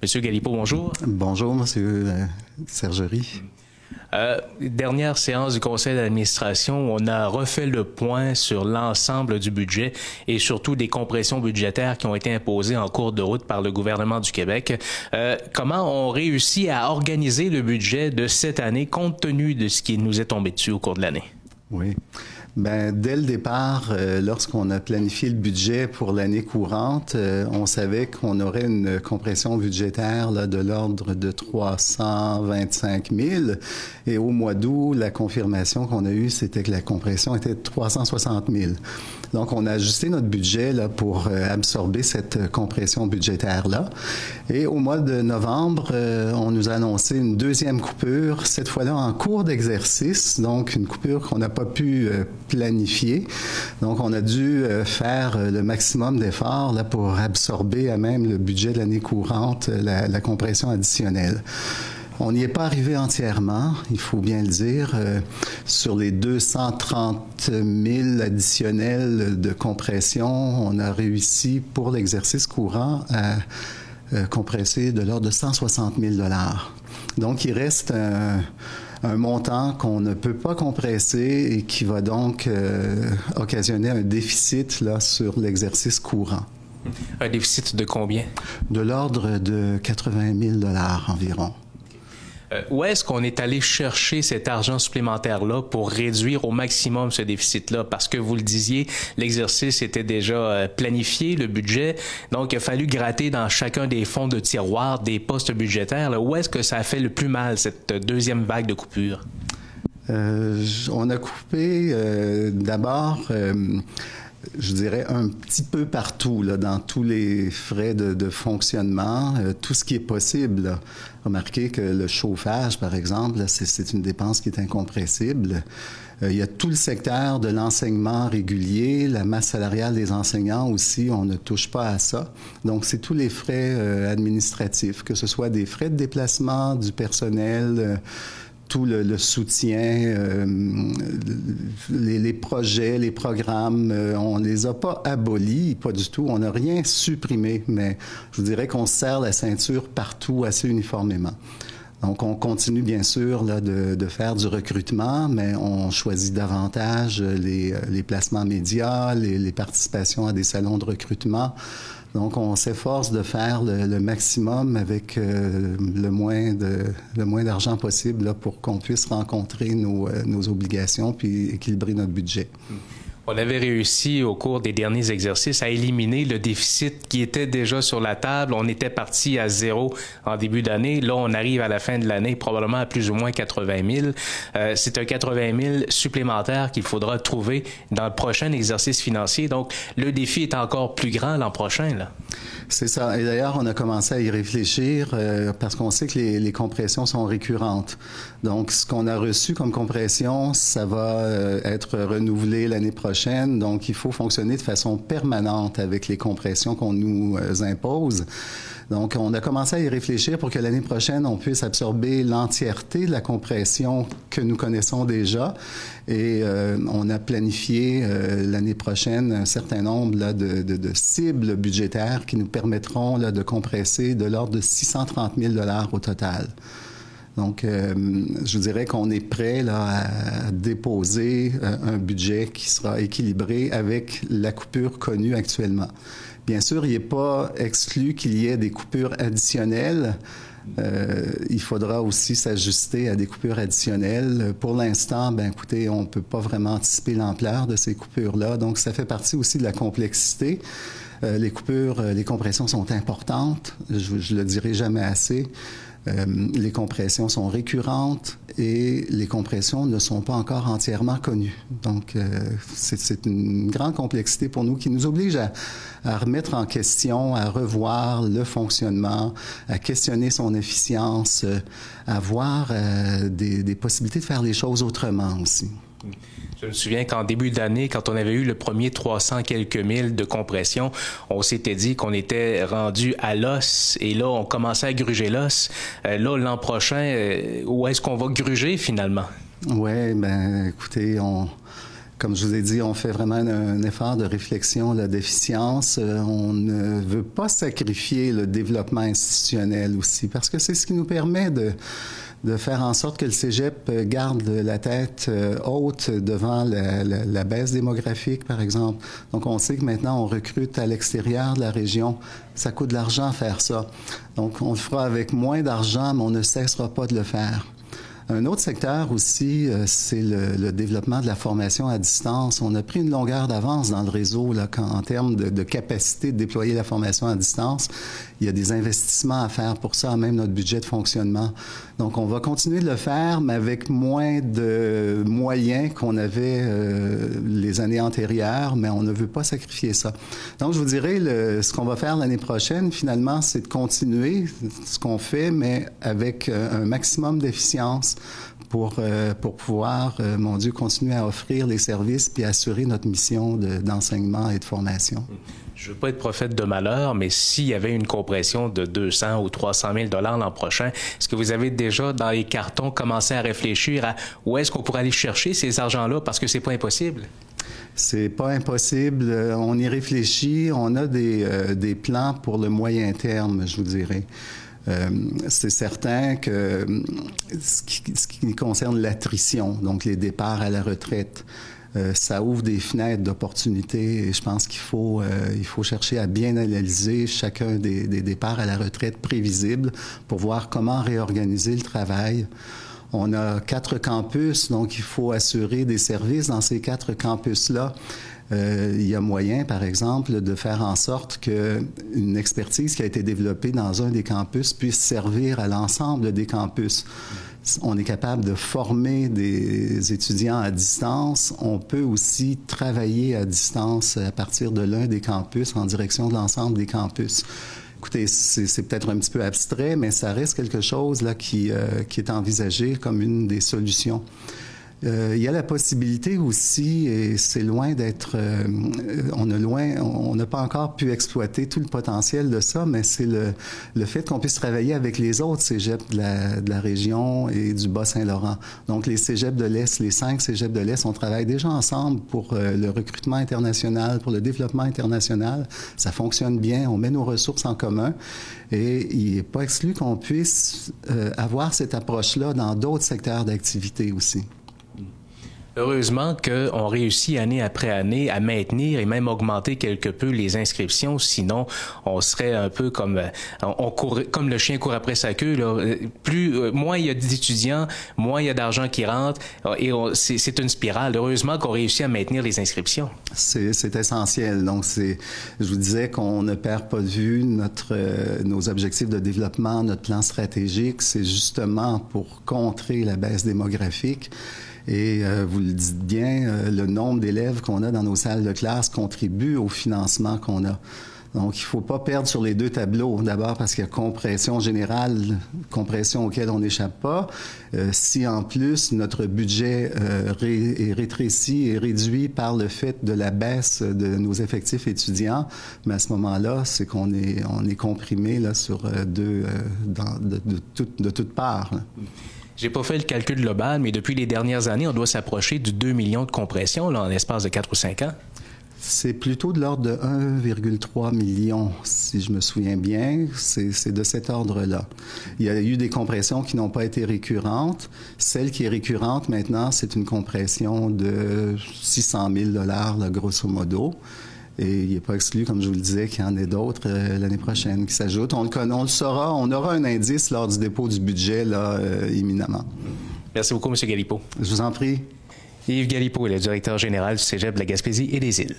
Monsieur Galipo, bonjour. Bonjour, Monsieur euh, Sergerie. Euh, dernière séance du conseil d'administration, on a refait le point sur l'ensemble du budget et surtout des compressions budgétaires qui ont été imposées en cours de route par le gouvernement du Québec. Euh, comment on réussit à organiser le budget de cette année compte tenu de ce qui nous est tombé dessus au cours de l'année? Oui. Ben, dès le départ, euh, lorsqu'on a planifié le budget pour l'année courante, euh, on savait qu'on aurait une compression budgétaire là, de l'ordre de 325 000. Et au mois d'août, la confirmation qu'on a eue, c'était que la compression était de 360 000. Donc, on a ajusté notre budget là, pour euh, absorber cette compression budgétaire-là. Et au mois de novembre, on nous a annoncé une deuxième coupure, cette fois-là en cours d'exercice, donc une coupure qu'on n'a pas pu planifié. Donc, on a dû euh, faire euh, le maximum d'efforts là, pour absorber à même le budget de l'année courante, euh, la, la, compression additionnelle. On n'y est pas arrivé entièrement, il faut bien le dire. sur les 230 000 additionnels de compression, on a réussi pour l'exercice courant à compresser de l'ordre de 160 000 Donc, il reste un un montant qu'on ne peut pas compresser et qui va donc euh, occasionner un déficit là, sur l'exercice courant. Un déficit de combien? De l'ordre de 80 000 environ. Euh, où est-ce qu'on est allé chercher cet argent supplémentaire-là pour réduire au maximum ce déficit-là? Parce que vous le disiez, l'exercice était déjà euh, planifié, le budget. Donc, il a fallu gratter dans chacun des fonds de tiroir des postes budgétaires. Où est-ce que ça a fait le plus mal, cette deuxième vague de coupures? Euh, on a coupé d'abord je dirais, un petit peu partout, dans tous les frais de, fonctionnement, euh, tout ce qui est possible. Remarquez que le chauffage, par exemple, c'est une dépense qui est incompressible. Euh, il y a tout le secteur de l'enseignement régulier, la masse salariale des enseignants aussi, on ne touche pas à ça. Donc, c'est tous les frais euh, administratifs, que ce soit des frais de déplacement du personnel tout le, soutien, euh, les, projets, les programmes, euh, on les a pas abolis, pas du tout. On n'a rien supprimé, mais je vous dirais qu'on serre la ceinture partout assez uniformément. Donc, on continue bien sûr là, de, de, faire du recrutement, mais on choisit davantage les, les placements médias, les, les participations à des salons de recrutement. Donc, on s'efforce de faire le, maximum avec euh, le moins d'argent possible là, pour qu'on puisse rencontrer nos, euh, obligations puis équilibrer notre budget. Hmm. On avait réussi au cours des derniers exercices à éliminer le déficit qui était déjà sur la table. On était parti à zéro en début d'année. Là, on arrive à la fin de l'année probablement à plus ou moins 80 000. Euh, c'est un 80 000 supplémentaire qu'il faudra trouver dans le prochain exercice financier. Donc, le défi est encore plus grand l'an prochain. Là. C'est ça. Et d'ailleurs, on a commencé à y réfléchir euh, parce qu'on sait que les, compressions sont récurrentes. Donc, ce qu'on a reçu comme compression, ça va euh, être renouvelé l'année prochaine. Donc, il faut fonctionner de façon permanente avec les compressions qu'on nous euh, impose. Donc, on a commencé à y réfléchir pour que l'année prochaine, on puisse absorber l'entièreté de la compression que nous connaissons déjà. Et on a planifié l'année prochaine un certain nombre de, cibles budgétaires qui nous permettront de compresser de l'ordre de 630 000 au total. Donc, euh, je dirais qu'on est prêt à déposer un budget qui sera équilibré avec la coupure connue actuellement. Bien sûr, il n'est pas exclu qu'il y ait des coupures additionnelles. Euh, il faudra aussi s'ajuster à des coupures additionnelles. Pour l'instant, ben écoutez, on ne peut pas vraiment anticiper l'ampleur de ces coupures-là, donc ça fait partie aussi de la complexité. Euh, les coupures, euh, les compressions sont importantes, je, je le dirai jamais assez. Euh, les compressions sont récurrentes et les compressions ne sont pas encore entièrement connues. Donc, c'est une grande complexité pour nous qui nous oblige à, remettre en question, à revoir le fonctionnement, à questionner son efficience, à voir des, des possibilités de faire les choses autrement aussi. Je me souviens qu'en début d'année, quand on avait eu le premier 300 quelques mille de compression, on s'était dit qu'on était rendu à l'os et là, on commençait à gruger l'os. Euh, là, l'an prochain, euh, où est-ce qu'on va gruger finalement? Oui, ben écoutez, on Comme je vous ai dit, on fait vraiment un, effort de réflexion, la d'efficience. Euh, on ne veut pas sacrifier le développement institutionnel aussi, parce que c'est ce qui nous permet de de faire en sorte que le cégep garde la tête euh, haute devant la, la, baisse démographique, par exemple. Donc, on sait que maintenant, on recrute à l'extérieur de la région. Ça coûte de l'argent faire ça. Donc, on le fera avec moins d'argent, mais on ne cessera pas de le faire. Un autre secteur aussi, euh, c'est le, développement de la formation à distance. On a pris une longueur d'avance dans le réseau là, en termes de, de, capacité de déployer la formation à distance. Il y a des investissements à faire pour ça, même notre budget de fonctionnement. Donc, on va continuer de le faire, mais avec moins de moyens qu'on avait euh, les années antérieures, mais on ne veut pas sacrifier ça. Donc, je vous dirais, le, ce qu'on va faire l'année prochaine, finalement, c'est de continuer ce qu'on fait, mais avec euh, un maximum d'efficience pour, euh, pour pouvoir, euh, mon Dieu, continuer à offrir les services puis assurer notre mission d'enseignement et de formation. Je ne veux pas être prophète de malheur, mais s'il y avait une compression de 200 ou 300 000 dollars l'an prochain, est-ce que vous avez déjà dans les cartons commencé à réfléchir à où est-ce qu'on pourrait aller chercher ces argents-là? Parce que c'est pas impossible? C'est pas impossible. Euh, on y réfléchit. On a des, des plans pour le moyen terme, je vous dirais. Euh, c'est certain que euh, ce qui, concerne l'attrition, donc les départs à la retraite, euh, ça ouvre des fenêtres d'opportunités et je pense qu'il faut, faut chercher à bien analyser chacun des, des, départs à la retraite prévisibles pour voir comment réorganiser le travail. On a quatre campus, donc il faut assurer des services dans ces quatre campus-là. Euh, il y a moyen, par exemple, de faire en sorte qu'une expertise qui a été développée dans un des campus puisse servir à l'ensemble des campus. On est capable de former des étudiants à distance. On peut aussi travailler à distance à partir de l'un des campus en direction de l'ensemble des campus. Écoutez, c'est peut-être un petit peu abstrait, mais ça reste quelque chose là qui, euh, qui est envisagé comme une des solutions. Euh, il y a la possibilité aussi, et c'est loin d'être, euh, on a loin, on n'a pas encore pu exploiter tout le potentiel de ça, mais c'est le, le fait qu'on puisse travailler avec les autres cégeps de la, de la région et du Bas-Saint-Laurent. Donc les cégeps de l'Est, les cinq cégeps de l'Est, on travaille déjà ensemble pour euh, le recrutement international, pour le développement international. Ça fonctionne bien, on met nos ressources en commun et il n'est pas exclu qu'on puisse avoir cette approche-là dans d'autres secteurs d'activité aussi. Heureusement qu'on réussit année après année à maintenir et même augmenter quelque peu les inscriptions. Sinon, on serait un peu comme on court, comme le chien court après sa queue. Là. Plus, euh, moins il y a d'étudiants, moins il y a d'argent qui rentre et c'est une spirale. Heureusement qu'on réussit à maintenir les inscriptions. C'est essentiel. Donc, je vous disais qu'on ne perd pas de vue notre, euh, nos objectifs de développement, notre plan stratégique. C'est justement pour contrer la baisse démographique. Et euh, vous le dites bien, euh, le nombre d'élèves qu'on a dans nos salles de classe contribue au financement qu'on a. Donc, il ne faut pas perdre sur les deux tableaux. D'abord parce qu'il y a compression générale, compression auquel on n'échappe pas. Euh, si en plus notre budget est rétréci et réduit par le fait de la baisse de nos effectifs étudiants, mais à ce moment-là, c'est qu'on est, on est comprimé là, sur deux, dans, de, de, de toutes parts. J'ai pas fait le calcul global, mais depuis les dernières années, on doit s'approcher du 2 millions de compressions là, en l'espace de 4 ou 5 ans. C'est plutôt de l'ordre de 1,3 million, si je me souviens bien. C'est de cet ordre-là. Il y a eu des compressions qui n'ont pas été récurrentes. Celle qui est récurrente maintenant, c'est une compression de 600 000 dollars, grosso modo. Et il n'est pas exclu, comme je vous le disais, qu'il y en ait d'autres euh, l'année prochaine qui s'ajoutent. On le, on le saura, on aura un indice lors du dépôt du budget, là, euh, imminemment. Merci beaucoup, M. Galipo. Je vous en prie. Yves Galipo est le directeur général du Cégep de la Gaspésie et des Îles.